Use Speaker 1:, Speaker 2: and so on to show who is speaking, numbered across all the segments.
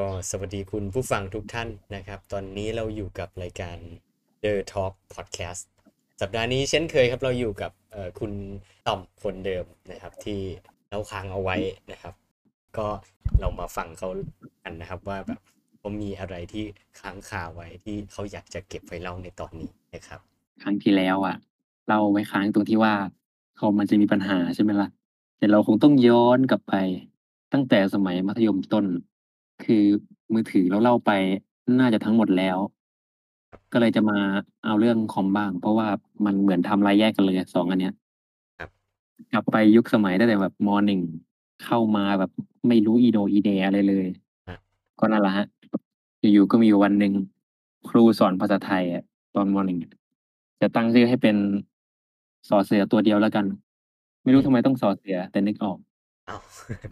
Speaker 1: ก็สวัสดีคุณผู้ฟังทุกท่านนะครับ ตอนนี้เราอยู่กับรายการ The Talk Podcast สัปดาห์นี้เช่นเคยครับเราอยู่กับคุณต่อมคนเดิมนะครับ ที่เราค้างเอาไว้นะครับ ก็เรามาฟังเขากันนะครับว่าแบบเขามีอะไรที่ค้างคาไว้ที่เขาอยากจะเก็บไว้เล่าในตอนนี้นะครับ
Speaker 2: ครั้งที่แล้วอะ เราไว้ค้างตรงที่ว่าคอมมันจะมีปัญหาใช่ไหมล่ะแต่เราคงต้องย้อนกลับไปตั้งแต่สมัยมัธยมต้น คือมือถือเราเล่าไปน่าจะทั้งหมดแล้ว ก็เลยจะมาเอาเรื่องคอมบ้าง เพราะว่ามันเหมือนทำรายแยกกันเลยสองอันเนี้ย
Speaker 1: ครับ
Speaker 2: กลับไปยุคสมัยตั้งแต่แบบมหนึ่งเข้ามาแบบไม่รู้อีโดอีเดอะไรเลย
Speaker 1: ฮะ
Speaker 2: ก็นั่นแหละฮะอยู่ ๆ ก็มีวันหนึ่ง ครูสอนภาษาไทยอะ ตอนมหนึ่งอะจะตั้งชื่อให้เป็น สอเสือตัวเดียวแล้วกัน ไม่รู้ทำไมต้องสอเสือ แต่นึกออก
Speaker 1: เอา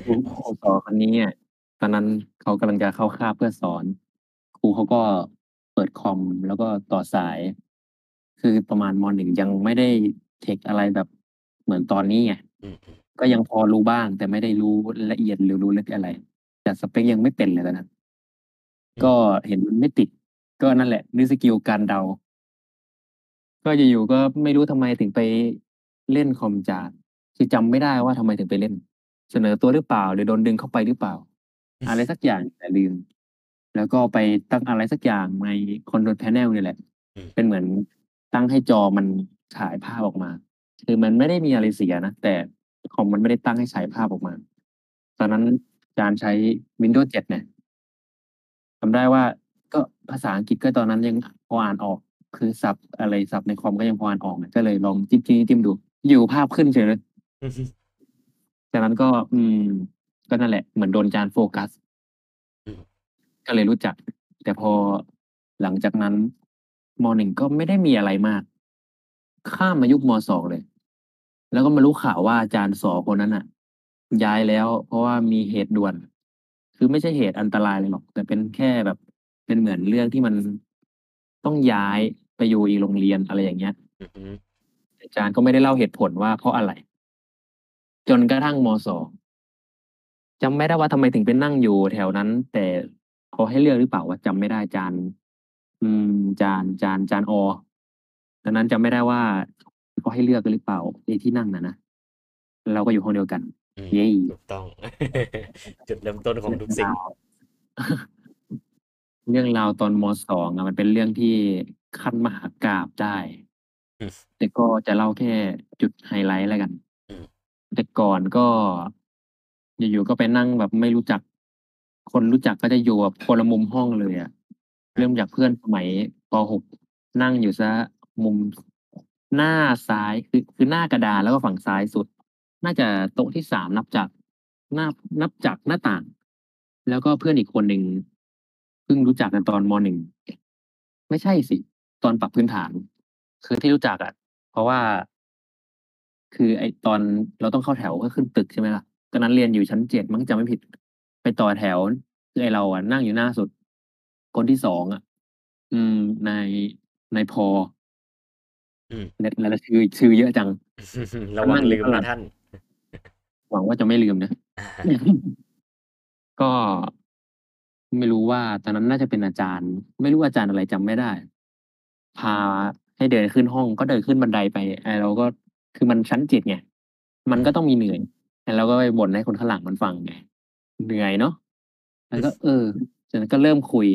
Speaker 2: ครู ครูสอนคนนี้อะ ตอนนั้นเขากำลังจะเข้าคาบเพื่อสอน ครูเขาก็เปิดคอมแล้วก็ต่อสาย คือประมาณมหนึ่งยังไม่ได้เทคอะไรแบบเหมือนตอนนี้ไง
Speaker 1: อืมอืม
Speaker 2: ก็ยังพอรู้บ้าง แต่ไม่ได้รู้ละเอียดหรือรู้ลึกอะไร แต่สเปคยังไม่เป็นเลยตอนนั้นก็เห็นมันไม่ติด ก็นั่นแหละนี่ skill การเดา ก็อยู่ๆก็ไม่รู้ทำไมถึงไปเล่นคอมจานคือจำไม่ได้ว่าทำไมถึงไปเล่น เสนอตัวหรือเปล่า หรือโดนดึงเข้าไปหรือเปล่า อะไรสักอย่างแต่ลืม แล้วก็ไปตั้งอะไรสักอย่างใน Control Panel นี่แหละ
Speaker 1: อืม
Speaker 2: เป็นเหมือนตั้งให้จอมันฉายภาพออกมา คือมันไม่ได้มีอะไรเสียนะ แต่คอมมันไม่ได้ตั้งให้ฉายภาพออกมา ตอนนั้นอาจารย์ใช้ Windows 7 เนี่ย จำได้ว่าก็ภาษาอังกฤษก็ตอนนั้นยังพออ่านออก คือซับอะไรซับในคอมก็ยังพออ่านออกนะก็เลยลองจิ้มจิ้มจิ้มดู อยู่ภาพขึ้นเฉยเลยจากนั้นก็ อืม ก็นั่นแหละเหมือนโดนจานโฟกัส
Speaker 1: อืม
Speaker 2: ก็เลยรู้จัก แต่พอหลังจากนั้นมหนึ่งก็ไม่ได้มีอะไรมาก ข้ามมายุคมสองเลย แล้วก็มารู้ข่าวว่าอาจารย์สอคนนั้นอะย้ายแล้ว เพราะว่ามีเหตุด่วน คือไม่ใช่เหตุอันตรายเลยหรอก แต่เป็นแค่แบบ เป็นเหมือนเรื่องที่มันต้องย้ายไปอยู่อีกโรงเรียนอะไรอย่างเงี้ย
Speaker 1: อืมอืม
Speaker 2: อาจารย์ก็ไม่ได้เล่าเหตุผลว่าเพราะอะไร จนกระทั่งมสอง จำไม่ได้ว่าทำไมถึงเป็นนั่งอยู่แถวนั้น แต่เขาให้เลือกหรือเปล่าว่าจำไม่ได้จาน อืม จานจานจานอตอนนั้นจำไม่ได้ว่าเขาให้เลือกหรือเปล่าไอ้ที่นั่งนะนะเราก็อยู่ห้องเดียวกัน
Speaker 1: อืม
Speaker 2: เย้
Speaker 1: ถูกต้อง จุดเริ่มต้นของทุกสิ่ง
Speaker 2: เรื่องราวตอนมสองอะมันเป็นเรื่องที่ขั้นมหากาบได้
Speaker 1: อืม
Speaker 2: แต่ก็จะเล่าแค่จุดไฮไลท์แล้วกัน
Speaker 1: อืม
Speaker 2: แต่ก่อนก็ อยู่ ๆ ก็ไปนั่งแบบไม่รู้จัก คนรู้จักก็จะอยู่แบบคนละมุมห้องเลยอะ เริ่มจากเพื่อนสมัย ป .6 นั่งอยู่ซะมุม หน้าซ้าย คือ คือหน้ากระดาน แล้วก็ฝั่งซ้ายสุด น่าจะโต๊ะที่สามนับจากหน้านับจากหน้าต่าง แล้วก็เพื่อนอีกคนหนึ่ง เพิ่งรู้จักกันตอนมหนึ่งไม่ใช่สิ ตอนปรับพื้นฐาน คือที่รู้จักอะเพราะว่า คือไอตอนเราต้องเข้าแถวเพื่อขึ้นตึก ใช่ไหมล่ะ ตอนนั้นเรียนอยู่ชั้นเจ็ดมั้งจำไม่ผิด ไปต่อแถวคือไอเราอะนั่งอยู่หน้าสุด คนที่สองอะ อืมนายนายพอ
Speaker 1: อืม
Speaker 2: เนี่ยแล้วชื่อชื่อเยอะจัง
Speaker 1: ระวังลืม
Speaker 2: ข้างหลั
Speaker 1: นะ
Speaker 2: ง
Speaker 1: ท่าน
Speaker 2: หวังว่าจะไม่ลืมนะ ก็ไม่รู้ว่าตอนนั้นน่าจะเป็นอาจารย์ ไม่รู้อาจารย์อะไรจำไม่ได้ พาให้เดินขึ้นห้องก็เดินขึ้นบันไดไปไอ้เราก็คือมันชั้นเจ็ดไงมันก็ต้องมีเหนื่อย แล้วเราก็ไปบ่นให้คนข้างหลังมันฟังไงเหนื่อยเนาะแล้วก็ เออจากนั้นก็เริ่มคุย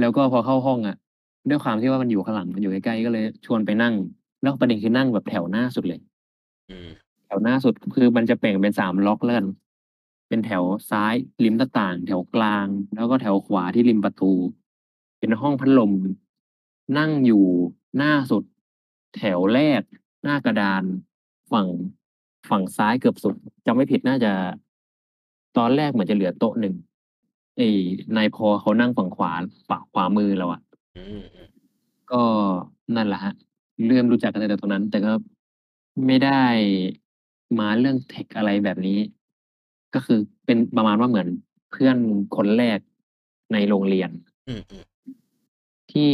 Speaker 2: แล้วก็พอเข้าห้องอะ ด้วยความที่ว่ามันอยู่ข้างหลังมันอยู่ใกล้ๆก็เลย ชวนไปนั่ง แล้วประเด็นคือนั่งแบบแถวหน้าสุดเลย
Speaker 1: อืม
Speaker 2: แถวหน้าสุดคือมันจะแบ่งเป็นสามล็อกแล้วกันเป็นแถวซ้ายริมหน้าต่าง แถวกลาง แล้วก็แถวขวาที่ริมประตู เป็นห้องพัดลม นั่งอยู่หน้าสุด แถวแรก หน้ากระดาน ฝั่ง ฝั่งซ้ายเกือบสุดจำไม่ผิดน่าจะ ตอนแรกเหมือนจะเหลือโต๊ะหนึ่งไอ้นายพอเขานั่งฝั่งขวาฝั่งขวามือเราอะ
Speaker 1: อืมอืม
Speaker 2: ก็นั่นแหละฮะ เริ่มรู้จักกันตั้งแต่ตรงนั้น แต่ก็ไม่ได้มาเรื่องเทคอะไรแบบนี้ ก็คือเป็นประมาณว่าเหมือนเพื่อนคนแรกในโรงเรียน
Speaker 1: อืมอืม
Speaker 2: ที่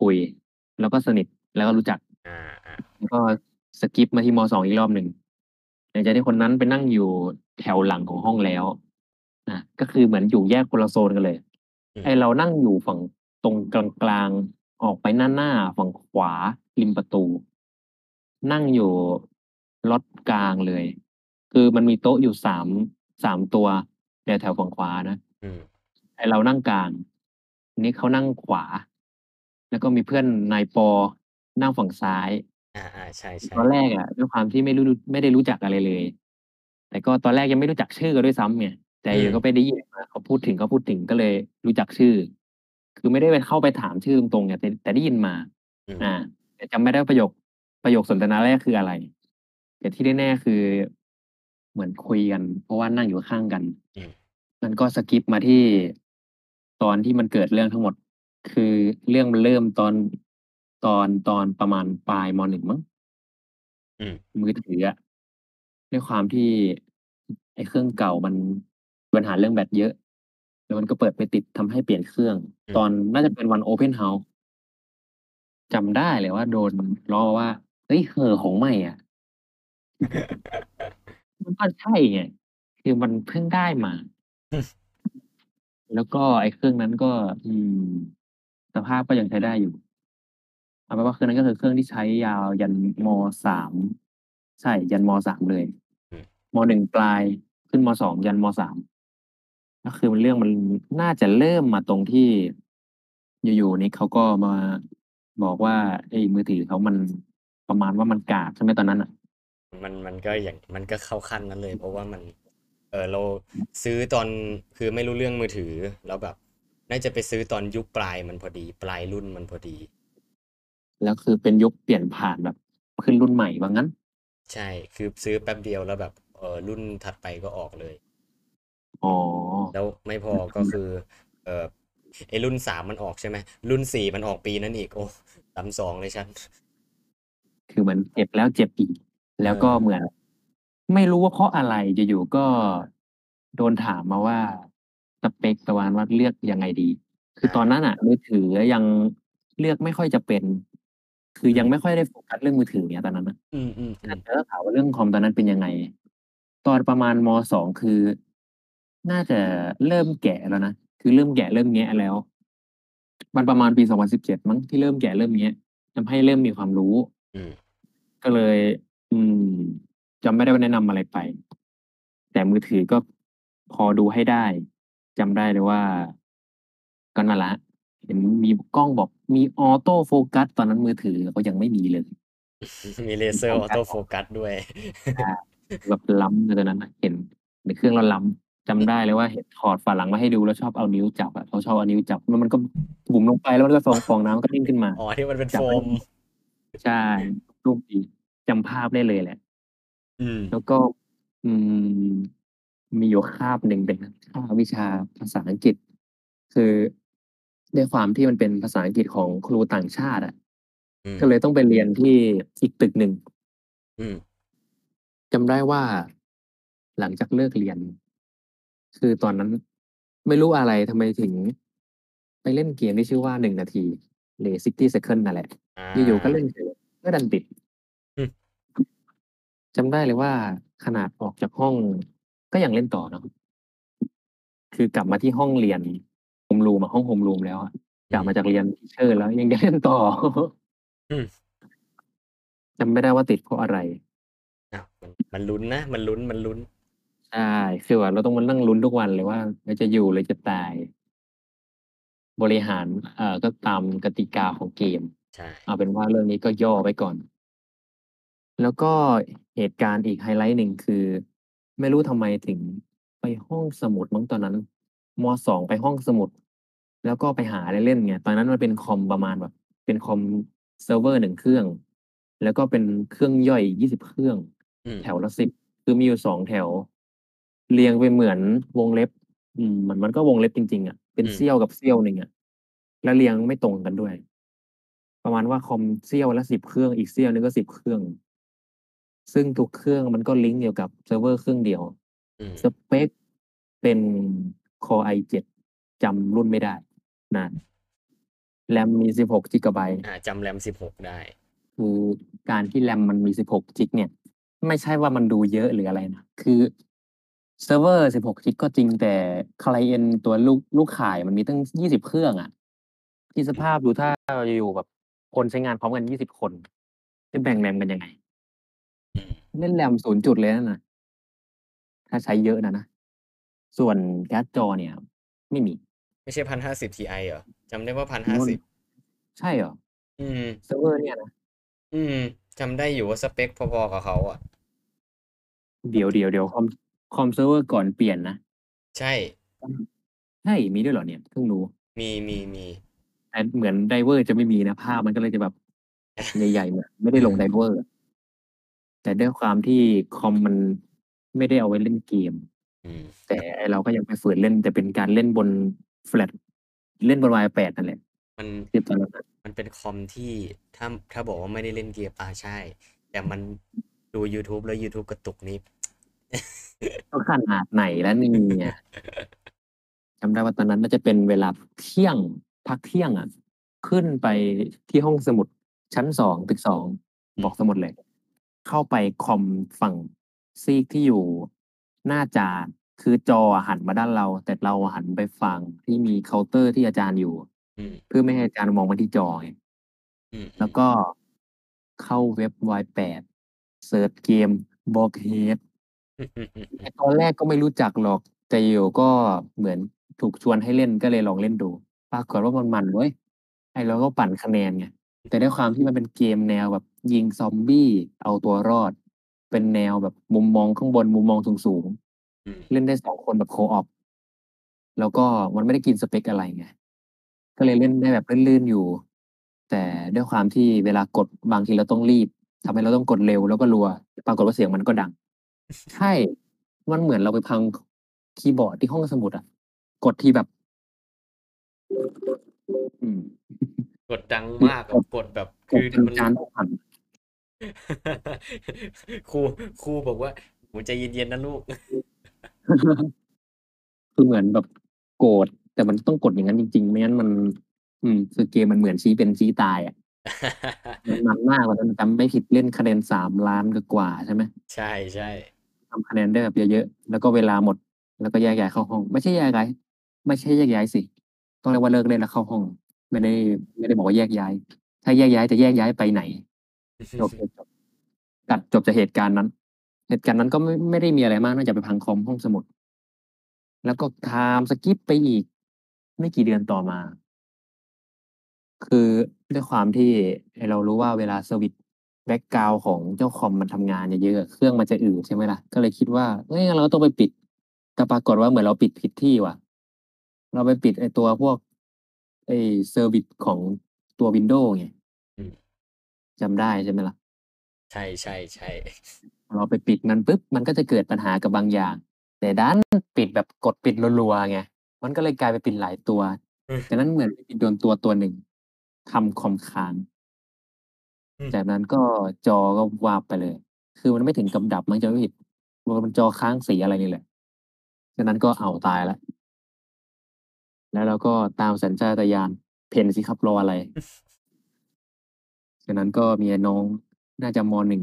Speaker 2: คุยแล้วก็สนิทแล้วก็รู้จัก
Speaker 1: อ่าอ่า
Speaker 2: แล้วก็สกิปมาที่มสองอีกรอบหนึ่ง หลังจากที่คนนั้นไปนั่งอยู่แถวหลังของห้องแล้วอะก็คือเหมือนอยู่แยกคนละโซนกันเลย
Speaker 1: อืม
Speaker 2: ไอเรานั่งอยู่ฝั่งตรงกลางๆออกไปหน้าหน้าฝั่งขวาริมประตู นั่งอยู่ล็อตกลางเลย คือมันมีโต๊ะอยู่สามสามตัวในแถวฝั่งขวานะ
Speaker 1: อืม
Speaker 2: ไอเรานั่งกลางนี่เขานั่งขวา แล้วก็มีเพื่อนนายปอนั่งฝั่งซ้าย
Speaker 1: อ่าอ่าใช่ใช่
Speaker 2: ตอนแรกอะด้วยความที่ไม่รู้ไม่ได้รู้จักอะไรเลย แต่ก็ตอนแรกยังไม่รู้จักชื่อกันด้วยซ้ำไงแต่อยู่ก็ไปได้ยินมาเขาพูดถึงเขาพูดถึงก็เลยรู้จักชื่อ คือไม่ได้ไปเข้าไปถามชื่อตรงๆไงแต่แต่ได้ยินมา
Speaker 1: อืม
Speaker 2: อ่าแต่จำไม่ได้ประโยคประโยคสนทนาแรกคืออะไร แต่ที่แน่ๆคือเหมือนคุยกัน เพราะว่านั่งอยู่ข้างกัน
Speaker 1: อืม
Speaker 2: มันก็สกิปมาที่ตอนที่มันเกิดเรื่องทั้งหมด คือเรื่องมันเริ่มตอน ตอน ตอนประมาณปลายมหนึ่งมั้ง
Speaker 1: อืม
Speaker 2: มือถืออะ ด้วยความที่ ไอ้เครื่องเก่ามันมีปัญหาเรื่องแบตเยอะ แล้วมันก็เปิดไปติด ทำให้เปลี่ยนเครื่อง
Speaker 1: อืม
Speaker 2: ตอนน่าจะเป็นวันโอเพนเฮาส์จำได้เลยว่า โดนล้อว่า เฮ้ย เหอของใหม่อะมันก็ใช่ไง คือมันเพิ่งได้มาแล้วก็ไอ้เครื่องนั้นก็ อืม สภาพก็ยังใช้ได้อยู่ เอาเป็นว่าเครื่องนั้นก็คือเครื่องที่ใช้ยาวยันมสามใช่ยันมสามเลย
Speaker 1: อืม
Speaker 2: มหนึ่งปลายขึ้นมสองยันมสามก็คือมันเรื่องมันน่าจะเริ่มมาตรงที่อยู่ๆนี่เขาก็มาบอกว่าไอ้มือถือเขามันประมาณว่ามันกากใช่ไหมตอนนั้นอะ
Speaker 1: มันมันก็อย่างมันก็เข้าขั้นนั้นเลย เพราะว่ามัน เออเราซื้อตอนคือไม่รู้เรื่องมือถือ แล้วแบบ น่าจะไปซื้อตอนยุคปลายมันพอดี ปลายรุ่นมันพอดี
Speaker 2: แล้วคือเป็นยุคเปลี่ยนผ่านแบบขึ้นรุ่นใหม่ว่างั้น
Speaker 1: ใช่ คือซื้อแป๊บเดียวแล้วแบบเออรุ่นถัดไปก็ออกเลย
Speaker 2: อ๋อ
Speaker 1: แล้วไม่พอก็คือเออไอรุ่นสามมันออกใช่ไหม รุ่นสี่มันออกปีนั้นอีก โอ้ซ้ำสองเลยฉัน
Speaker 2: คือเหมือนเจ็บแล้วเจ็บอีก แล้วก็
Speaker 1: เออ
Speaker 2: เหมือน ไม่รู้ว่าเพราะอะไรอยู่ๆก็โดนถามมาว่าสเปคประมาณว่าเลือกยังไงดี คือตอนนั้นอะมือถือยังเลือกไม่ค่อยจะเป็น คือยังไม่ค่อยได้โฟกัสเรื่องมือถือเนี่ยตอนนั้นนะ
Speaker 1: อืมอืมอืม
Speaker 2: แต่ถ้าถามว่าเรื่องคอมตอนนั้นเป็นยังไง ตอนประมาณมสองคือ น่าจะเริ่มแก่แล้วนะคือเริ่มแก่เริ่มแงะแล้ว มันประมาณปีสองพันสิบเจ็ดมั้งที่เริ่มแก่เริ่มแงะทำให้เริ่มมีความรู้
Speaker 1: อืม
Speaker 2: ก็เลย อืมจำไม่ได้ว่าแนะนำอะไรไป แต่มือถือก็พอดูให้ได้จำได้เลยว่าก็นั่นแหละเห็นมีกล้องบอก มี auto focus ตอนนั้นมือถือเขายังไม่มีเลย
Speaker 1: มีเลเซอร์ auto focus ด้วย
Speaker 2: แบบล้ำเลยตอนนั้นน่ะเห็นในเครื่องเราล้ำจำได้เลยว่าเห็นถอดฝาหลังมาให้ดูแล้วชอบเอานิ้วจับอะเขาชอบเอานิ้วจับแล้วมันก็บุ๋มลงไปแล้วมันก็ฟองฟองน้ำก็นิ่งขึ้นมา
Speaker 1: อ๋อที่มันเป็น
Speaker 2: จับ
Speaker 1: โฟ
Speaker 2: ไว้
Speaker 1: ม
Speaker 2: ใช่รูปดีจำภาพได้เลยแหละ
Speaker 1: อืม
Speaker 2: แล้วก็ อืม มีอยู่คาบหนึ่งเป็นคาบวิชาภาษาอังกฤษ คือ ด้วยความที่มันเป็นภาษาอังกฤษของครูต่างชาติอะ
Speaker 1: อืม
Speaker 2: ก็เลยต้องไปเรียนที่อีกตึกหนึ่ง
Speaker 1: อืม
Speaker 2: จำได้ว่า หลังจากเลิกเรียน คือตอนนั้นไม่รู้อะไรทำไมถึง ไปเล่นเกมที่ชื่อว่าหนึ่งนาทีหรือ 60 second นั่นแหละ
Speaker 1: อ่า
Speaker 2: อยู่ๆก็เล่นเฉยก็ดันติด
Speaker 1: อืม
Speaker 2: จำได้เลยว่าขนาดออกจากห้องก็ยังเล่นต่อเนาะคือกลับมาที่ห้องเรียน โฮมรูมอะห้องโฮมรูมแล้วอะกลับมาจากเรียนทีเชอร์แล้วยังจะเล่นต่ออ
Speaker 1: ม
Speaker 2: จำไม่ได้ว่าติดเพราะอะไร
Speaker 1: อ้าวมันมันลุ้นนะ มันลุ้นมันลุ้น
Speaker 2: ใช่คือว่าเราต้องมานั่งลุ้นทุกวันเลยว่าเราจะอยู่หรือจะตาย บริหาร เอ่อก็ตามกติกาของเกม
Speaker 1: ใช่
Speaker 2: เอาเป็นว่าเรื่องนี้ก็ย่อไว้ก่อน แล้วก็เหตุการณ์อีกไฮไลท์หนึ่งคือ ไม่รู้ทำไมถึงไปห้องสมุดมั้งตอนนั้น มสองไปห้องสมุด แล้วก็ไปหาอะไรเล่นไงตอนนั้นมันเป็นคอมประมาณแบบ เป็นคอมเซิร์ฟเวอร์หนึ่งเครื่อง แล้วก็เป็นเครื่องย่อยยี่สิบเครื่อง
Speaker 1: อืม
Speaker 2: แถวละสิบคือมีอยู่สองแถว เรียงไปเหมือนวงเล็บ อืมมันมันก็วงเล็บจริงๆอะเป็นเสี้ยวกับเสี้ยวหนึ่งอะแล้วเรียงไม่ตรงกันด้วย ประมาณว่าคอมเสี้ยวละสิบเครื่องอีกเสี้ยวนึงก็สิบเครื่อง ซึ่งทุกเครื่องมันก็ลิงก์เกี่ยวกับเซิร์ฟเวอร์เครื่องเดียว
Speaker 1: อืม
Speaker 2: สเปคเป็น Core i7 จำรุ่นไม่ได้นะแรมมี 16 GB
Speaker 1: อ่าจำแรมสิบหกได้
Speaker 2: คือการที่แรมมันมี 16จิกเนี่ย ไม่ใช่ว่ามันดูเยอะหรืออะไรนะ คือเซิร์ฟเวอร์ 16จิกก็จริงแต่ client ตัวลูกลูกข่ายมันมีตั้ง 20 เครื่องอะคิดสภาพดูถ้าอยู่ๆแบบคนใช้งานพร้อมกัน 20 คนจะแบ่ง RAM กันยังไง?
Speaker 1: อืม
Speaker 2: เล่น RAM 0จุดเลยนั่นน่ะถ้าใช้เยอะน่ะนะ ส่วนการ์ดจอเนี่ย ไม่มี
Speaker 1: ไม่ใช่1050 Ti เหรอ?จำได้ว่า
Speaker 2: นู่น
Speaker 1: 1050
Speaker 2: ใช่เหรอ?
Speaker 1: อืม
Speaker 2: เซิร์ฟเวอร์เนี่ยนะ
Speaker 1: อืมจำได้อยู่ว่าสเปกพอๆกับเขาอะ
Speaker 2: เดี๋ยวๆๆคอมคอมเซิร์ฟเวอร์ก่อนเปลี่ยนนะ
Speaker 1: ใช่
Speaker 2: อืมใช่มีด้วยเหรอเนี่ย?เพิ่งรู้
Speaker 1: มีๆๆ
Speaker 2: แต่เหมือน driver จะไม่มีนะภาพมันก็เลยจะแบบใหญ่ๆเหมือนไม่ได้ลง driverอะแต่ด้วยความที่คอมมันไม่ได้เอาไว้เล่นเกม
Speaker 1: อืม
Speaker 2: แต่ไอ้เราก็ยังไปฝืนเล่นแต่เป็นการเล่นบนแฟลชเล่นบน Y8 นั่นแหละ
Speaker 1: มัน
Speaker 2: คือตอนนั้นน่ะ
Speaker 1: มันเป็นคอมที่ถ้าถ้าบอกว่าไม่ได้เล่นเกมอาใช่ แต่มันดูยูทูบแล้วยูทูบกระตุกนี่
Speaker 2: ก็ขนาดไหนแล้วเนี่ยจำได้ว่าตอนนั้นน่าจะเป็นเวลาเที่ยงพักเที่ยงอะขึ้นไปที่ห้องสมุดชั้น2ตึก2
Speaker 1: อื
Speaker 2: บอก
Speaker 1: ม
Speaker 2: สมุดเลย เข้าไปคอมฝั่งซีกที่อยู่ หน้าจานคือจออะหันมาด้านเรา แต่เราอะหันไปฝั่งที่มีเคาน์เตอร์ที่อาจารย์อยู่
Speaker 1: อืม
Speaker 2: เพื่อไม่ให้อาจารย์มองมาที่จอไง
Speaker 1: อืม
Speaker 2: แล้ว
Speaker 1: ๆ
Speaker 2: ก็เข้าเว็บ Y8 search เกม Boxhead ไอ้ตอนแรกก็ไม่รู้จักหรอก แต่อยู่ๆก็เหมือนถูกชวนให้เล่นก็เลยลองเล่นดู ปรากฏว่ามันมันเว้ยไอ้เราก็ปั่นคะแนนไงแต่ด้วยความที่มันเป็นเกมแนวแบบยิงซอมบี้เอาตัวรอด เป็นแนวแบบมุมมองข้างบนมุมมองสูง
Speaker 1: อืม
Speaker 2: ๆ เล่นได้2คนแบบ Co-op แล้วก็มันไม่ได้กินสเปกอะไรไง ก็เลยเล่นได้แบบลื่น ๆ อยู่ แต่ด้วยความที่เวลากดบางทีเราต้องรีบ ทำให้เราต้องกดเร็วแล้วก็รัว ปรากฏว่าเสียงมันก็ดัง ใช่ มันเหมือนเราไปพังคคีย์บอร์ดที่ห้องสมุดอะ กดทีแบบ อืม
Speaker 1: กดดัง
Speaker 2: คือ
Speaker 1: มาก
Speaker 2: ก
Speaker 1: อะ
Speaker 2: ด
Speaker 1: กดแบบ
Speaker 2: ก
Speaker 1: คื
Speaker 2: ด
Speaker 1: อ
Speaker 2: จน
Speaker 1: มัน
Speaker 2: จานต้องสั่น
Speaker 1: ครูครูบอกว่า"หนูใจเย็นๆนะลูก"
Speaker 2: คือเหมือนแบบโกรธแต่มันต้องกดอย่างนั้นจริงๆ ไม่งั้นมัน อืม คือเกมมันเหมือนชี้เป็นชี้ตายอะมันมันมากวันนั้นจำไม่ผิดเล่นคะแนน3,000,000กว่าๆใช่ไหม?
Speaker 1: ใช่ๆ
Speaker 2: ทำคะแนนได้แบบเยอะๆแล้วก็เวลาหมด แล้วก็แยกย้ายเข้าห้อง ไม่ใช่แยกย้ายไม่ใช่แยกย้ายสิต้องเรียกว่าเลิกเล่นแล้วเข้าห้อง ไม่ได้ไม่ได้บอกว่าแยกย้าย ถ้าแยกย้ายจะแยกย้ายไปไหน? โอเคจบตัดจบจากเหตุการณ์นั้น เหตุการณ์นั้นก็ไม่ไม่ได้มีอะไรมากนอกจากไปพังคอมห้องสมุด แล้วก็ time skip ไปอีก ไม่กี่เดือนต่อมา คือด้วยความที่ไอ้เรารู้ว่าเวลา service background ของเจ้าคอมมันทำงานเยอะๆอะเครื่องมันจะอืดใช่ไหมล่ะ ก็เลยคิดว่าเฮ้ยงั้นเราก็ต้องไปปิด แต่ปรากฏว่าเหมือนเราปิดผิดที่ว่ะ เราไปปิดไอ้ตัวพวกไอ้เซอร์วิซของตัววินโดว์ไง
Speaker 1: อืม
Speaker 2: จำได้ใช่ไหมล่ะ?
Speaker 1: ใช่ๆๆ
Speaker 2: พอเราไปปิดมันปุ๊บมันก็จะเกิดปัญหากับบางอย่าง แต่ดันปิดแบบกดปิดรัวๆไงมันก็เลยกลายเป็นปิดหลายตัว
Speaker 1: อืม
Speaker 2: จากนั้นเหมือนไปปิดโดนตัวตัวหนึ่งทำคอมค้าง
Speaker 1: อืม
Speaker 2: จากนั้นก็จอก็วาบไปเลย คือมันไม่ถึงกับดับมั้งจำไม่ผิดมันจอค้างสีอะไรนี่แหละจากนั้นก็อ้าวตายแล้วแล้วเราก็ตามสัญชาตญาณเพ่นสิครับรออะไร? จากนั้นก็มีไอ้น้องน่าจะม.1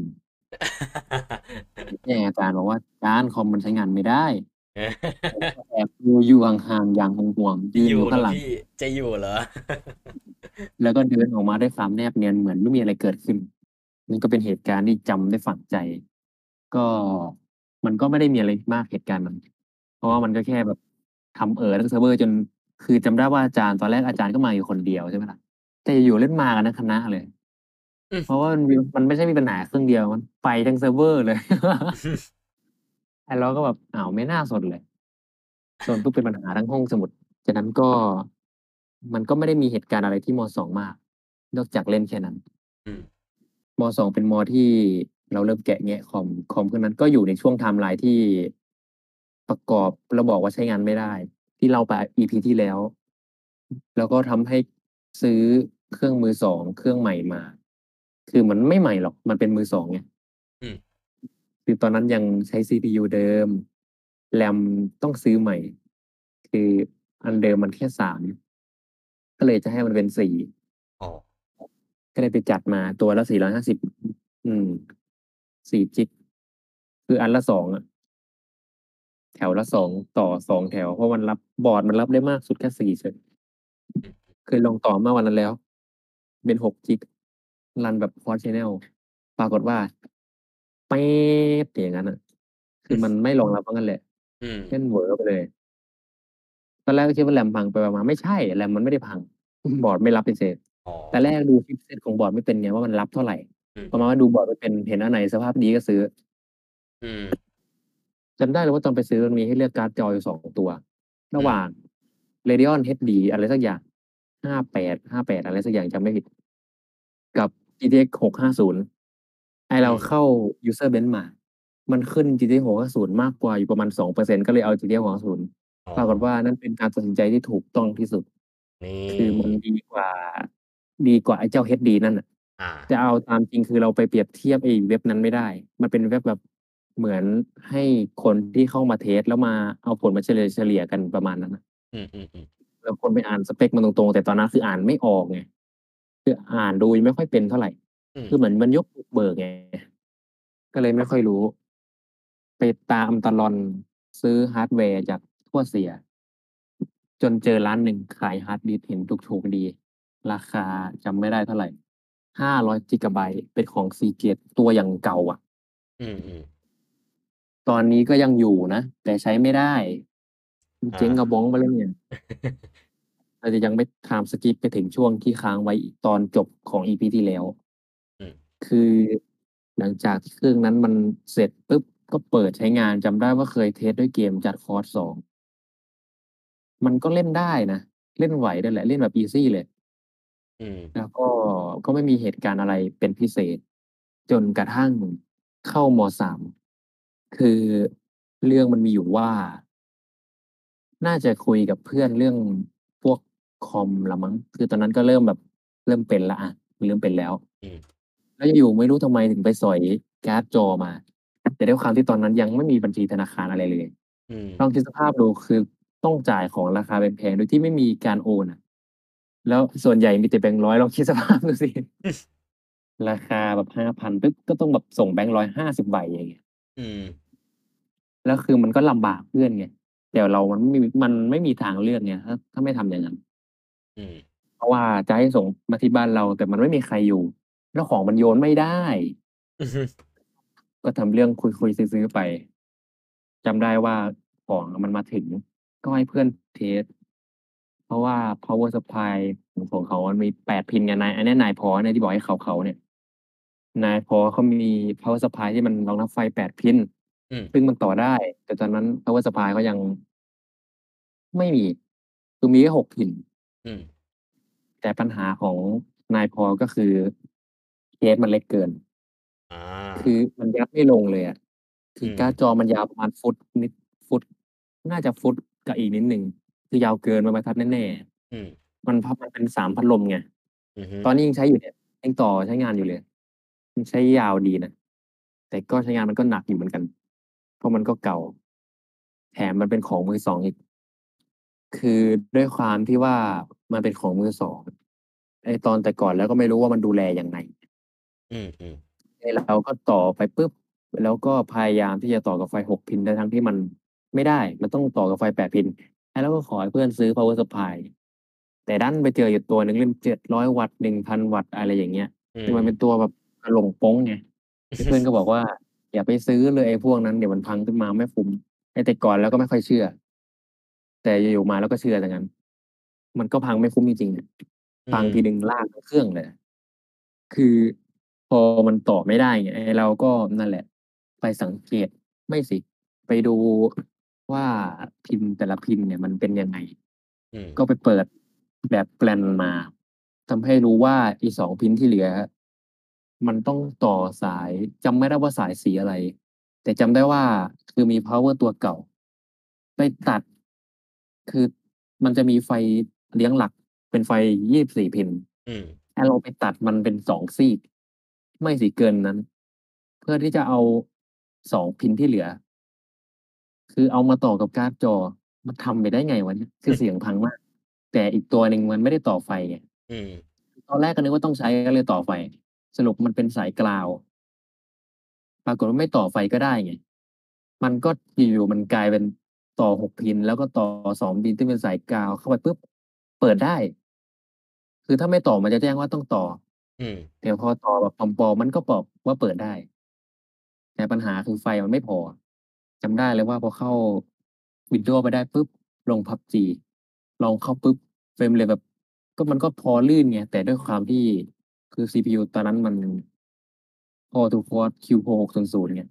Speaker 2: ไปแจ้งอาจารย์บอกว่า"อาจารย์คอมมันใช้งานไม่ได้"ผมก็แอบดูอยู่ห่างๆอย่างห่วงๆ
Speaker 1: จะ
Speaker 2: ยืน
Speaker 1: อ
Speaker 2: อยู่ยู่
Speaker 1: เหร
Speaker 2: ข้า
Speaker 1: อง
Speaker 2: หลัง
Speaker 1: พี่จะอยู่เหรอ?
Speaker 2: แล้วก็เดินออกมาด้วยความแนบเนียนเหมือนไม่มีอะไรเกิดขึ้นมันก็เป็นเหตุการณ์ที่จำได้ฝังใจ ก็มันก็ไม่ได้มีอะไรมากเหตุการณ์นั้นเพราะว่ามันก็แค่แบบทำ error ทั้งเซิร์ฟเวอร์จน คือจำได้ว่าอาจารย์ตอนแรกอาจารย์ก็มาอยู่คนเดียวใช่ไหมล่ะแต่อยู่ๆเล่นมากันทั้งคณะเลย
Speaker 1: อืม
Speaker 2: เพราะว่ามันมีมันไม่ใช่มีปัญหาเครื่องเดียวมันไปทั้งเซิร์ฟเวอร์เลยไอ้เราก็แบบอ้าวไม่น่าซนเลยซนปุ๊บเป็นปัญหาทั้งห้องสมุดจากนั้นก็มันก็ไม่ได้มีเหตุการณ์อะไรที่ม.2มาก นอกจากเล่นแค่นั้น
Speaker 1: อืม
Speaker 2: ม.2เป็นม.ที่เราเริ่มแกะแงะคอมคอมเครื่องนั้นก็อยู่ในช่วงไทม์ไลน์ที่ประกอบแล้วบอกว่าใช้งานไม่ได้ ที่เล่าไป EP ที่แล้ว แล้วก็ทำให้ซื้อเครื่องมือ2เครื่องใหม่มา คือมันไม่ใหม่หรอก มันเป็นมือ2ไง
Speaker 1: อืม
Speaker 2: คือตอนนั้นยังใช้ CPU เดิม RAM ต้องซื้อใหม่ คืออันเดิมมันแค่3ก็เลยจะให้มันเป็น4
Speaker 1: อ๋อ
Speaker 2: ก็เลยไปจัดมาตัวละ450อืม4จิก คืออันละ2อะแถวละสองต่อสองแถว เพราะมันรับบอร์ดมันรับได้มากสุดแค่สี่เฉยเคยลองต่อเมื่อวันนั้นแล้ว เป็นหกจิก รันแบบพอร์ชแนลปรากฏว่าเป๊ะอย่างนั้นอะ คือมันไม่รองรับว่างั้นแหละ
Speaker 1: อืม
Speaker 2: เล่นเวอร์ไปเลย ตอนแรกก็คิดว่าแรมพัง ไปมาไม่ใช่แรมมันไม่ได้พัง บอร์ดไม่รับเป็นเศษ
Speaker 1: อ๋อ
Speaker 2: แต่แรกดู chipset ของบอร์ดไม่เป็นไงว่ามันรับเท่าไหร่
Speaker 1: อืม
Speaker 2: ประมาณว่าดูบอร์ดไม่เป็น เห็นอันไหนสภาพดีก็ซื้อ
Speaker 1: อืม
Speaker 2: จำได้เลยว่าตอนไปซื้อมันมีให้เลือกการ์ดจออยู่สองตัวระหว่าง Radeon HD อะไรสักอย่างห้าแปดห้าแปดอะไรสักอย่าง จำไม่ผิดกับ GTX หกห้าศูนย์ไอเราเข้า user bench มามันขึ้น GTX หกห้าศูนย์มากกว่าอยู่ประมาณสองเปอร์เซ็นก็เลยเอา GTX หกห้าศูนย์
Speaker 1: อ๋อ
Speaker 2: ปรากฏว่านั่นเป็นการตัดสินใจที่ถูกต้องที่สุด
Speaker 1: นี่
Speaker 2: คือมันดีกว่า ดีกว่าไอ้เจ้า HD นั่นน่ะ
Speaker 1: อ่า
Speaker 2: จะเอาตามจริงคือเราไปเปรียบเทียบไอ้เว็บนั้นไม่ได้ มันเป็นเว็บแบบเหมือนให้คนที่เข้ามาเทสแล้วมาเอาผลมาเฉลี่ยเฉลี่ยกันประมาณนั้นนะ
Speaker 1: อืมอืมอืม
Speaker 2: แล้วคนไปอ่านสเปคมันตรงๆ แต่ตอนนั้นคืออ่านไม่ออกไง คืออ่านดูยังไม่ค่อยเป็นเท่าไหร่
Speaker 1: อืม
Speaker 2: คือเหมือนมันยุคบุกเบิกไง ก็เลยไม่ค่อยรู้ ไปตามตะลอนซื้อฮาร์ดแวร์จากทั่วเซียร์ จนเจอร้านหนึ่งขายฮาร์ดดิสก์เห็นถูกๆดี ราคาจำไม่ได้เท่าไหร่ห้าร้อยกิกะไบต์เป็นของ Seagate ตัวอย่างเก่าอะ
Speaker 1: อืมอืม
Speaker 2: ตอนนี้ก็ยังอยู่นะ แต่ใช้ไม่ได้เจ๊งกระบ้องไปแล้วเนี่ย เราจะยังไม่ทำ skip ไปถึงช่วงที่ค้างไว้ตอนจบของ EP ที่แล้ว
Speaker 1: อืม
Speaker 2: คือหลังจากที่เครื่องนั้นมันเสร็จปุ๊บก็เปิดใช้งานจำได้ว่าเคย test ด้วยเกม Just Cause สองมันก็เล่นได้นะ เล่นไหวด้วยแหละ เล่นแบบ easy เลย
Speaker 1: อืม
Speaker 2: แล้วก็ก็ไม่มีเหตุการณ์อะไรเป็นพิเศษ จนกระทั่งเข้ามสามคือเรื่องมันมีอยู่ว่า น่าจะคุยกับเพื่อนเรื่องพวก คอมละมั้งคือตอนนั้นก็เริ่มแบบเริ่มเป็นละอะเริ่มเป็นแล้ว
Speaker 1: อืม
Speaker 2: แล้วอยู่ไม่รู้ทำไมถึงไปสอยการ์ดจอมา แต่ด้วยความที่ตอนนั้นยังไม่มีบัญชีธนาคารอะไรเลย
Speaker 1: อืม
Speaker 2: ลองคิดสภาพดูคือต้องจ่ายของราคาแพงๆโดยที่ไม่มีการโอนอะ แล้วส่วนใหญ่มีแต่แบงค์ร้อยลองคิดสภาพดูสิราคาแบบห้าพันปึ๊บก็ต้องแบบส่งแบงค์ร้อยห้าสิบใบอย่างเงี้ย
Speaker 1: อืม
Speaker 2: แล้วคือมันก็ลำบากเพื่อนไงแต่เรามันไม่มีมันไม่มีทางเลือกไงถ้าถ้าไม่ทำอย่างนั้น
Speaker 1: อืม
Speaker 2: เพราะว่าจะให้ส่งมาที่บ้านเรา แต่มันไม่มีใครอยู่ แล้วของมันโยนไม่ได้
Speaker 1: อืม
Speaker 2: ก็ทำเรื่องคุยคุย ๆ ซื้อ ๆ ไป จำได้ว่าของมันมาถึง ก็ให้เพื่อนเทส เพราะว่า power supply ของ ของเขามันมีแปดพินไง นาย อันนี้นายพอเนี่ยที่บอกให้เขาเขาเนี่ย นายพอเขามี power supply ที่มันรองรับไฟแปด pin
Speaker 1: อืม
Speaker 2: ซึ่งมันต่อได้ แต่ตอนนั้น power supply ก็ยัง ไม่มี คือมีแค่หก pin
Speaker 1: อืม
Speaker 2: แต่ปัญหาของนายพอก็คือเคสมันเล็กเกิน
Speaker 1: อ่า
Speaker 2: คือมันยัดไม่ลงเลยอะคืออ
Speaker 1: ม
Speaker 2: การ์ดจอมันยาวประมาณฟุตนิดฟุต น่าจะฟุตกับอีกนิดหนึ่ง คือยาวเกินไม้บรรทัดแน่
Speaker 1: อืม
Speaker 2: ๆ มันพับมันเป็นสามพัดลมไง
Speaker 1: อืม
Speaker 2: ตอนนี้ยังใช้อยู่เนี่ย ยังต่อใช้งานอยู่เลย มันใช้ยาวดีนะ แต่ก็ใช้งานมันก็หนักอยู่เหมือนกัน เพราะมันก็เก่า แถมมันเป็นของมือสองอีก คือด้วยความที่ว่ามันเป็นของมือสองไอตอนแต่ก่อนแล้วก็ไม่รู้ว่ามันดูแลยังไง
Speaker 1: อืมอืม
Speaker 2: ไอ้เราก็ต่อไปปุ๊บแล้วก็พยายามที่จะต่อกับไฟหกพินได้ทั้งที่มันไม่ได้ มันต้องต่อกับไฟแปดพินไอ้แล้วก็ขอให้เพื่อนซื้อ power supply แต่ดันไปเจออยู่ตัวหนึ่งเล่นเจ็ดร้อยวัตต์หนึ่งพันวัตต์อะไรอย่างเงี้ย
Speaker 1: อืม
Speaker 2: คือมันเป็นตัวแบบกระหลงโป้งไงเพื่อนก็บอกว่า อย่าไปซื้อเลยไอ้พวกนั้นเดี๋ยวมันพังขึ้นมาไม่คุ้มไอ้แต่ก่อนแล้วก็ไม่ค่อยเชื่อ แต่อยู่ๆมาแล้วก็เชื่อแต่งั้น มันก็พังไม่คุ้มจริงๆอะพังทีหนึ่งลากทั้งเครื่องเลย คือพอมันต่อไม่ได้ไงไอ้เราก็นั่นแหละ ไปสังเกตไม่สิ ไปดูว่าพิมพ์แต่ละพิมพ์เนี่ยมันเป็นยังไง
Speaker 1: อืม
Speaker 2: ก็ไปเปิดแบบแปลนมาทำให้รู้ว่าอีสองพินที่เหลือ มันต้องต่อสายจำไม่ได้ว่าสายสีอะไร แต่จำได้ว่าคือมี power ตัวเก่า ไปตัด คือมันจะมีไฟเลี้ยงหลัก เป็นไฟยี่สิบสี่พิน
Speaker 1: อืม
Speaker 2: ถ้าเราไปตัดมันเป็นสองซีก ไม่สิเกินนั้น เพื่อที่จะเอาสองพินที่เหลือ คือเอามาต่อกับการ์ดจอ มันทำไปได้ไงวะเนี่ยคือเสียงพังมาก แต่อีกตัวหนึ่งมันไม่ได้ต่อไฟไง
Speaker 1: อืม
Speaker 2: ตอนแรกก็นึกว่าต้องใช้ก็เลยต่อไฟ สรุปมันเป็นสายกราว ปรากฏว่าไม่ต่อไฟก็ได้ไง มันก็อยู่ๆมันกลายเป็น ต่อหกพิน แล้วก็ต่อสองพินที่เป็นสายกาวเข้าไปปุ๊บเปิดได้ คือถ้าไม่ต่อมันจะแจ้งว่าต้องต่อ
Speaker 1: อืม
Speaker 2: แต่พอต่อแบบปลอมๆมันก็บอกว่าเปิดได้ แต่ปัญหาคือไฟมันไม่พอจำได้เลยว่าพอเข้า Windows ไปได้ปุ๊บลง PUBG ลองเข้าปุ๊บ frame เลยแบบ ก็มันก็พอลื่นไงแต่ด้วยความที่คือ CPU ตอนนั้นมันพอทูคอร์ Q6 600ไง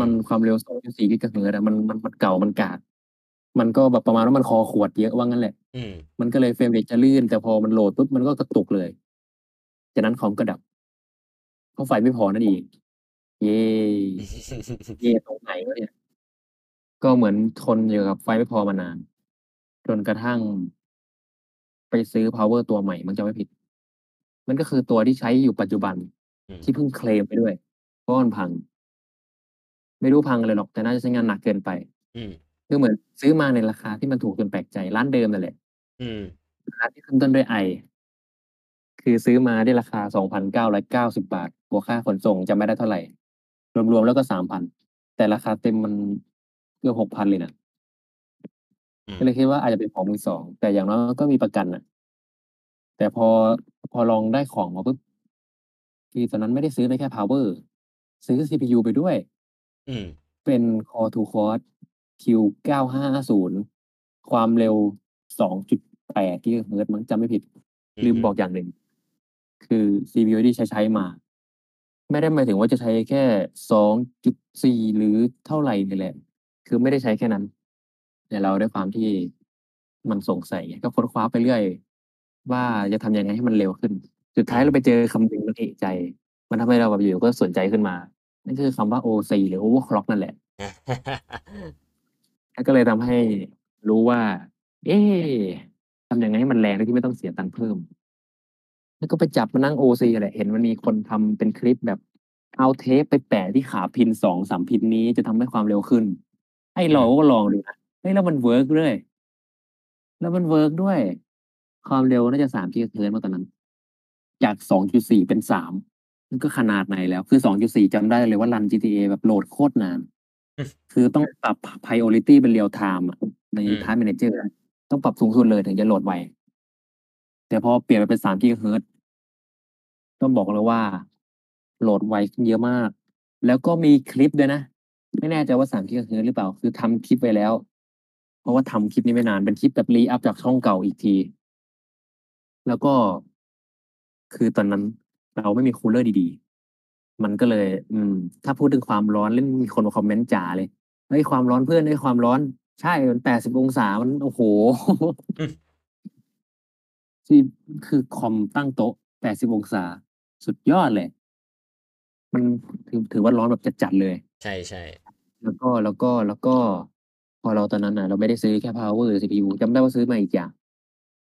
Speaker 2: มันความเร็ว2.4กิกะเฮิรตซ์อะมันมันมันเก่ามันกากมันก็แบบประมาณว่ามันคอขวดเยอะว่างั้นแหละ
Speaker 1: อืม
Speaker 2: มันก็เลยเฟรมเรทจะลื่น แต่พอมันโหลดปุ๊บมันก็กระตุกเลย จากนั้นคอมก็ดับ เพราะไฟไม่พอนั่นเองเย่เย่ตรงไหนวะเนี่ย ก็เหมือนทนอยู่กับไฟไม่พอมานาน จนกระทั่ง ไปซื้อ power ตัวใหม่ มันจะไม่ผิด มันก็คือตัวที่ใช้อยู่ปัจจุบัน
Speaker 1: อืม
Speaker 2: ที่เพิ่งเคลมไปด้วยเพราะมันพัง ไม่รู้พังอะไรหรอกแต่น่าจะใช้งานหนักเกินไป
Speaker 1: อืม
Speaker 2: คือเหมือนซื้อมาในราคาที่มันถูกจนแปลกใจร้านเดิมนั่นแหละ
Speaker 1: อืม
Speaker 2: ร้านที่ขึ้นต้นด้วยไอคือซื้อมาได้ราคา2,990บาทบวกค่าขนส่งจำไม่ได้เท่าไหร่ รวมๆแล้วก็3,000แต่ราคาเต็มมันเกือบ6,000เลยนะ
Speaker 1: อืม
Speaker 2: ก็เลยคิดว่าอาจจะเป็นของมือสอง แต่อย่างน้อยก็มีประกันน่ะ แต่พอพอลองได้ของมาปุ๊บคือตอนนั้นไม่ได้ซื้อไปแค่ power ซื้อ CPU ไปด้วย
Speaker 1: อืม
Speaker 2: เป็น Core to Core Q950 ความเร็ว 2.8กิกะเฮิรตซ์มั้งจำไม่ผิดลืม บอกอย่างหนึ่ง คือ CPU ที่ใช้ใช้มา ไม่ได้หมายถึงว่าจะใช้แค่ 2.4 หรือเท่าไหร่นี่แหละ คือไม่ได้ใช้แค่นั้น แต่เราด้วยความที่มันสงสัยไงก็ค้นคว้าไปเรื่อย ว่าจะทำยังไงให้มันเร็วขึ้น สุดท้ายเราไปเจอคำหนึ่งแล้วเอะใจ มันทำให้เราแบบอยู่ก็สนใจขึ้นมา นั่นคือคำว่า OC หรือ Overclock นั่นแหละแล้วก็เลยทำให้รู้ว่า เอ๊ะทำยังไงให้มันแรงโดยที่ไม่ต้องเสียตังค์เพิ่ม แล้วก็ไปจับมานั่ง OC แหละ เห็นมันมีคนทำเป็นคลิปแบบเอาเทปไปแปะที่ขา pin สองสาม pin นี้จะทำให้ความเร็วขึ้น ไอ้เราก็ลองดูนะเฮ้ยแล้วมัน work ด้วย แล้วมัน work ด้วย ความเร็วน่าจะสามกิกะเฮิรตซ์มาตอนนั้น จากสองจุดสี่เป็นสาม มันก็ขนาดไหนแล้ว คือสองจุดสี่จำได้เลยว่า run GTA แบบโหลดโคตรนาน
Speaker 1: อืม
Speaker 2: คือต้องปรับ priority เป็น real-time อะใน
Speaker 1: อืม
Speaker 2: Task Manager อะต้องปรับสูงสุดเลยถึงจะโหลดไว แต่พอเปลี่ยนไปเป็นสามกิกะเฮิรตซ์ต้องบอกเลยว่า โหลดไวขึ้นเยอะมาก แล้วก็มีคลิปด้วยนะ ไม่แน่ใจว่าสามกิกะเฮิรตซ์หรือเปล่า คือทำคลิปไว้แล้ว เพราะว่าทำคลิปนี้ไม่นาน เป็นคลิปแบบรีอัพจากช่องเก่าอีกที แล้วก็คือตอนนั้น เราไม่มีคูลเลอร์ดีๆ มันก็เลย อืม ถ้าพูดถึงความร้อนเล่นมีคนมาคอมเมนต์จ๋าเลยเฮ้ยความร้อนเพื่อนเฮ้ยความร้อน ใช่มันแปดสิบองศามันโอ้โห
Speaker 1: อืม
Speaker 2: ที่คือคอมตั้งโต๊ะแปดสิบองศา สุดยอดเลย มันถือถือว่าร้อนแบบจัดๆเลย
Speaker 1: ใช่ใช่
Speaker 2: แล้วก็แล้วก็แล้วก็ พอเราตอนนั้นน่ะ เราไม่ได้ซื้อแค่ power หรือ CPU จำได้ว่าซื้อมาอีกอย่าง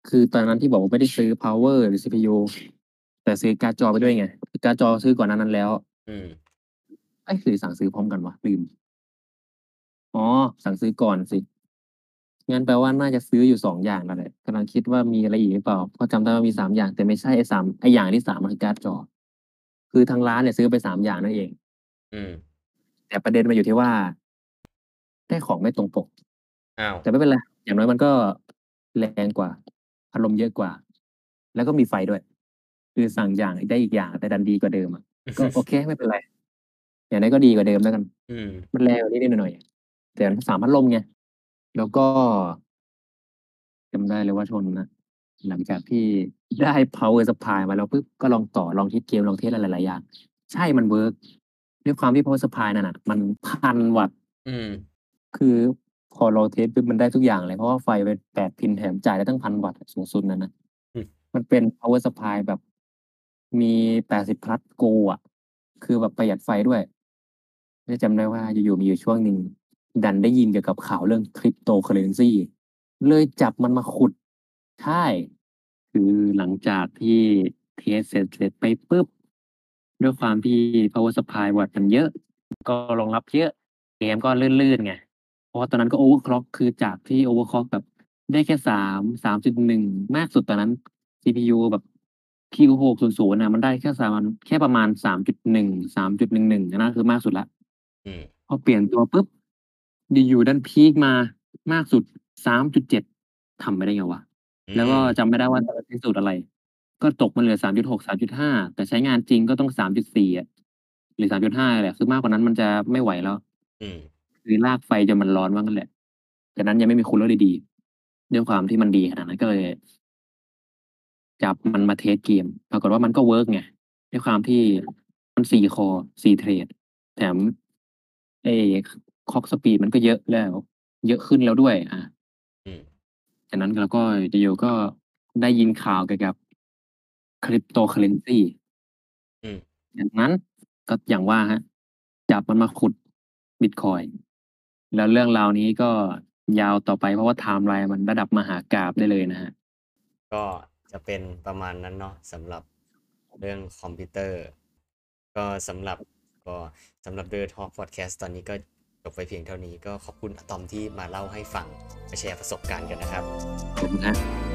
Speaker 2: คือตอนนั้นที่บอกว่าไม่ได้ซื้อ power หรือ CPU แต่ซื้อการ์ดจอไปด้วยไงคือการ์ดจอซื้อก่อนหนานั้นแล้ว
Speaker 1: อืม
Speaker 2: ไอ้ยหรือสั่งซื้อพร้อมกันวะลืมอ๋อสั่งซื้อก่อนสิงั้นแปลว่าน่าจะซื้ออยู่สองอย่างนั่นแหละกำลังคิดว่ามีอะไรอีกหรือเปล่าเพราะจำได้ว่ามีสามอย่าง แต่ไม่ใช่ไอ้สามไอ้อย่างที่สามมันคือการ์ดจอ คือทางร้านเนี่ยซื้อไปสามอย่างนั่นเอง
Speaker 1: อืม
Speaker 2: แต่ประเด็นมาอยู่ที่ว่า ได้ของไม่ตรงปก
Speaker 1: อ้าว
Speaker 2: แต่ไม่เป็นไร อย่างน้อยมันก็แรงกว่าพัดลมเยอะกว่า แล้วก็มีไฟด้วย คือสั่งอย่างได้อีกอย่างแต่ดันดีกว่าเดิมอะก็โอเคไม่เป็นไร อย่างนั้นก็ดีกว่าเดิมแล้วกัน
Speaker 1: อืม
Speaker 2: มันแรงกว่านี้นิดหน่อยๆแต่มันสามพัดลมไงแล้วก็จำได้เลยว่าชนนะหลังจากที่ได้ power supply มาแล้วปุ๊บก็ลองต่อลอง test เกมลอง test อะไรหลายๆอย่างใช่มัน work ด้วยความที่ power supply นั่นน่ะ มันพันวัตต์
Speaker 1: อืม
Speaker 2: คือพอเรา test ปุ๊บมันได้ทุกอย่างเลย เพราะว่าไฟเป็นแปด pin แถมจ่ายได้ตั้งพันวัตต์สูงสุดนั่นนะ
Speaker 1: อืม
Speaker 2: มันเป็น power supply แบบ มีแปดสิบ Plus Gold อะ คือแบบประหยัดไฟด้วยได้จำได้ว่าอยู่ๆมีอยู่ช่วงหนึ่ง ดันได้ยินเกี่ยวกับข่าวเรื่องคริปโตเคอเรนซีเลยจับมันมาขุด ใช่ คือหลังจากที่เทสเสร็จเสร็จไปปุ๊บ ด้วยความที่ power supply วัตต์มันเยอะ ก็รองรับเยอะเกมก็ลื่นๆไง เพราะว่าตอนนั้นก็ overclock คือจากที่ overclock แบบได้แค่สามสามจุดหนึ่งมากสุดตอนนั้น CPU แบบ Q หกศูนย์ศูนย์นะมันได้แค่สามแค่ประมาณสามจุดหนึ่งสามจุดหนึ่งหนึ่งนั่นคือมากสุดละ
Speaker 1: อืม
Speaker 2: พอเปลี่ยนตัวปุ๊บอยู่ๆดัน peak มามากสุด3.7ทำไปได้ไงวะ แล้วก็จำไม่ได้ว่าจะสิ้นสุดอะไร ก็ตกมาเหลือ3.6 3.5แต่ใช้งานจริงก็ต้อง3.4อะหรือ3.5แหละคือมากกว่านั้นมันจะไม่ไหวแล้ว
Speaker 1: อืม
Speaker 2: คือลากไฟจนมันร้อนว่างั้นแหละแต่นั้นยังไม่มี cooler ดีๆด้วยความที่มันดีขนาดนั้นก็เลย จับมันมา test เกม ปรากฏว่ามันก็ work ไงด้วยความที่มัน4 core 4 thread แถมไอ้ clock speed มันก็เยอะแล้ว เยอะขึ้นแล้วด้วยอา
Speaker 1: อืม
Speaker 2: จากนั้นเราก็อยู่ๆก็ได้ยินข่าวเกี่ยวกับ Cryptocurrency
Speaker 1: อืม
Speaker 2: จากนั้นก็อย่างว่าครับจับมันมาขุดบิตคอยน์แล้วเรื่องราวนี้ก็ยาวต่อไปเพราะว่าไทม์ไลน์มันระดับมหากาพย์ได้เลยนะครับ
Speaker 1: ก็ จะเป็นประมาณนั้นเนาะสำหรับเรื่องคอมพิวเตอร์ ก็สำหรับก็สำหรับ The Talk Podcast ตอนนี้ก็จบไปเพียงเท่านี้ก็ขอบคุณอะตอมที่มาเล่าให้ฟังมาแชร์ประสบการณ์กันนะครับ
Speaker 2: ขอบคุณครับ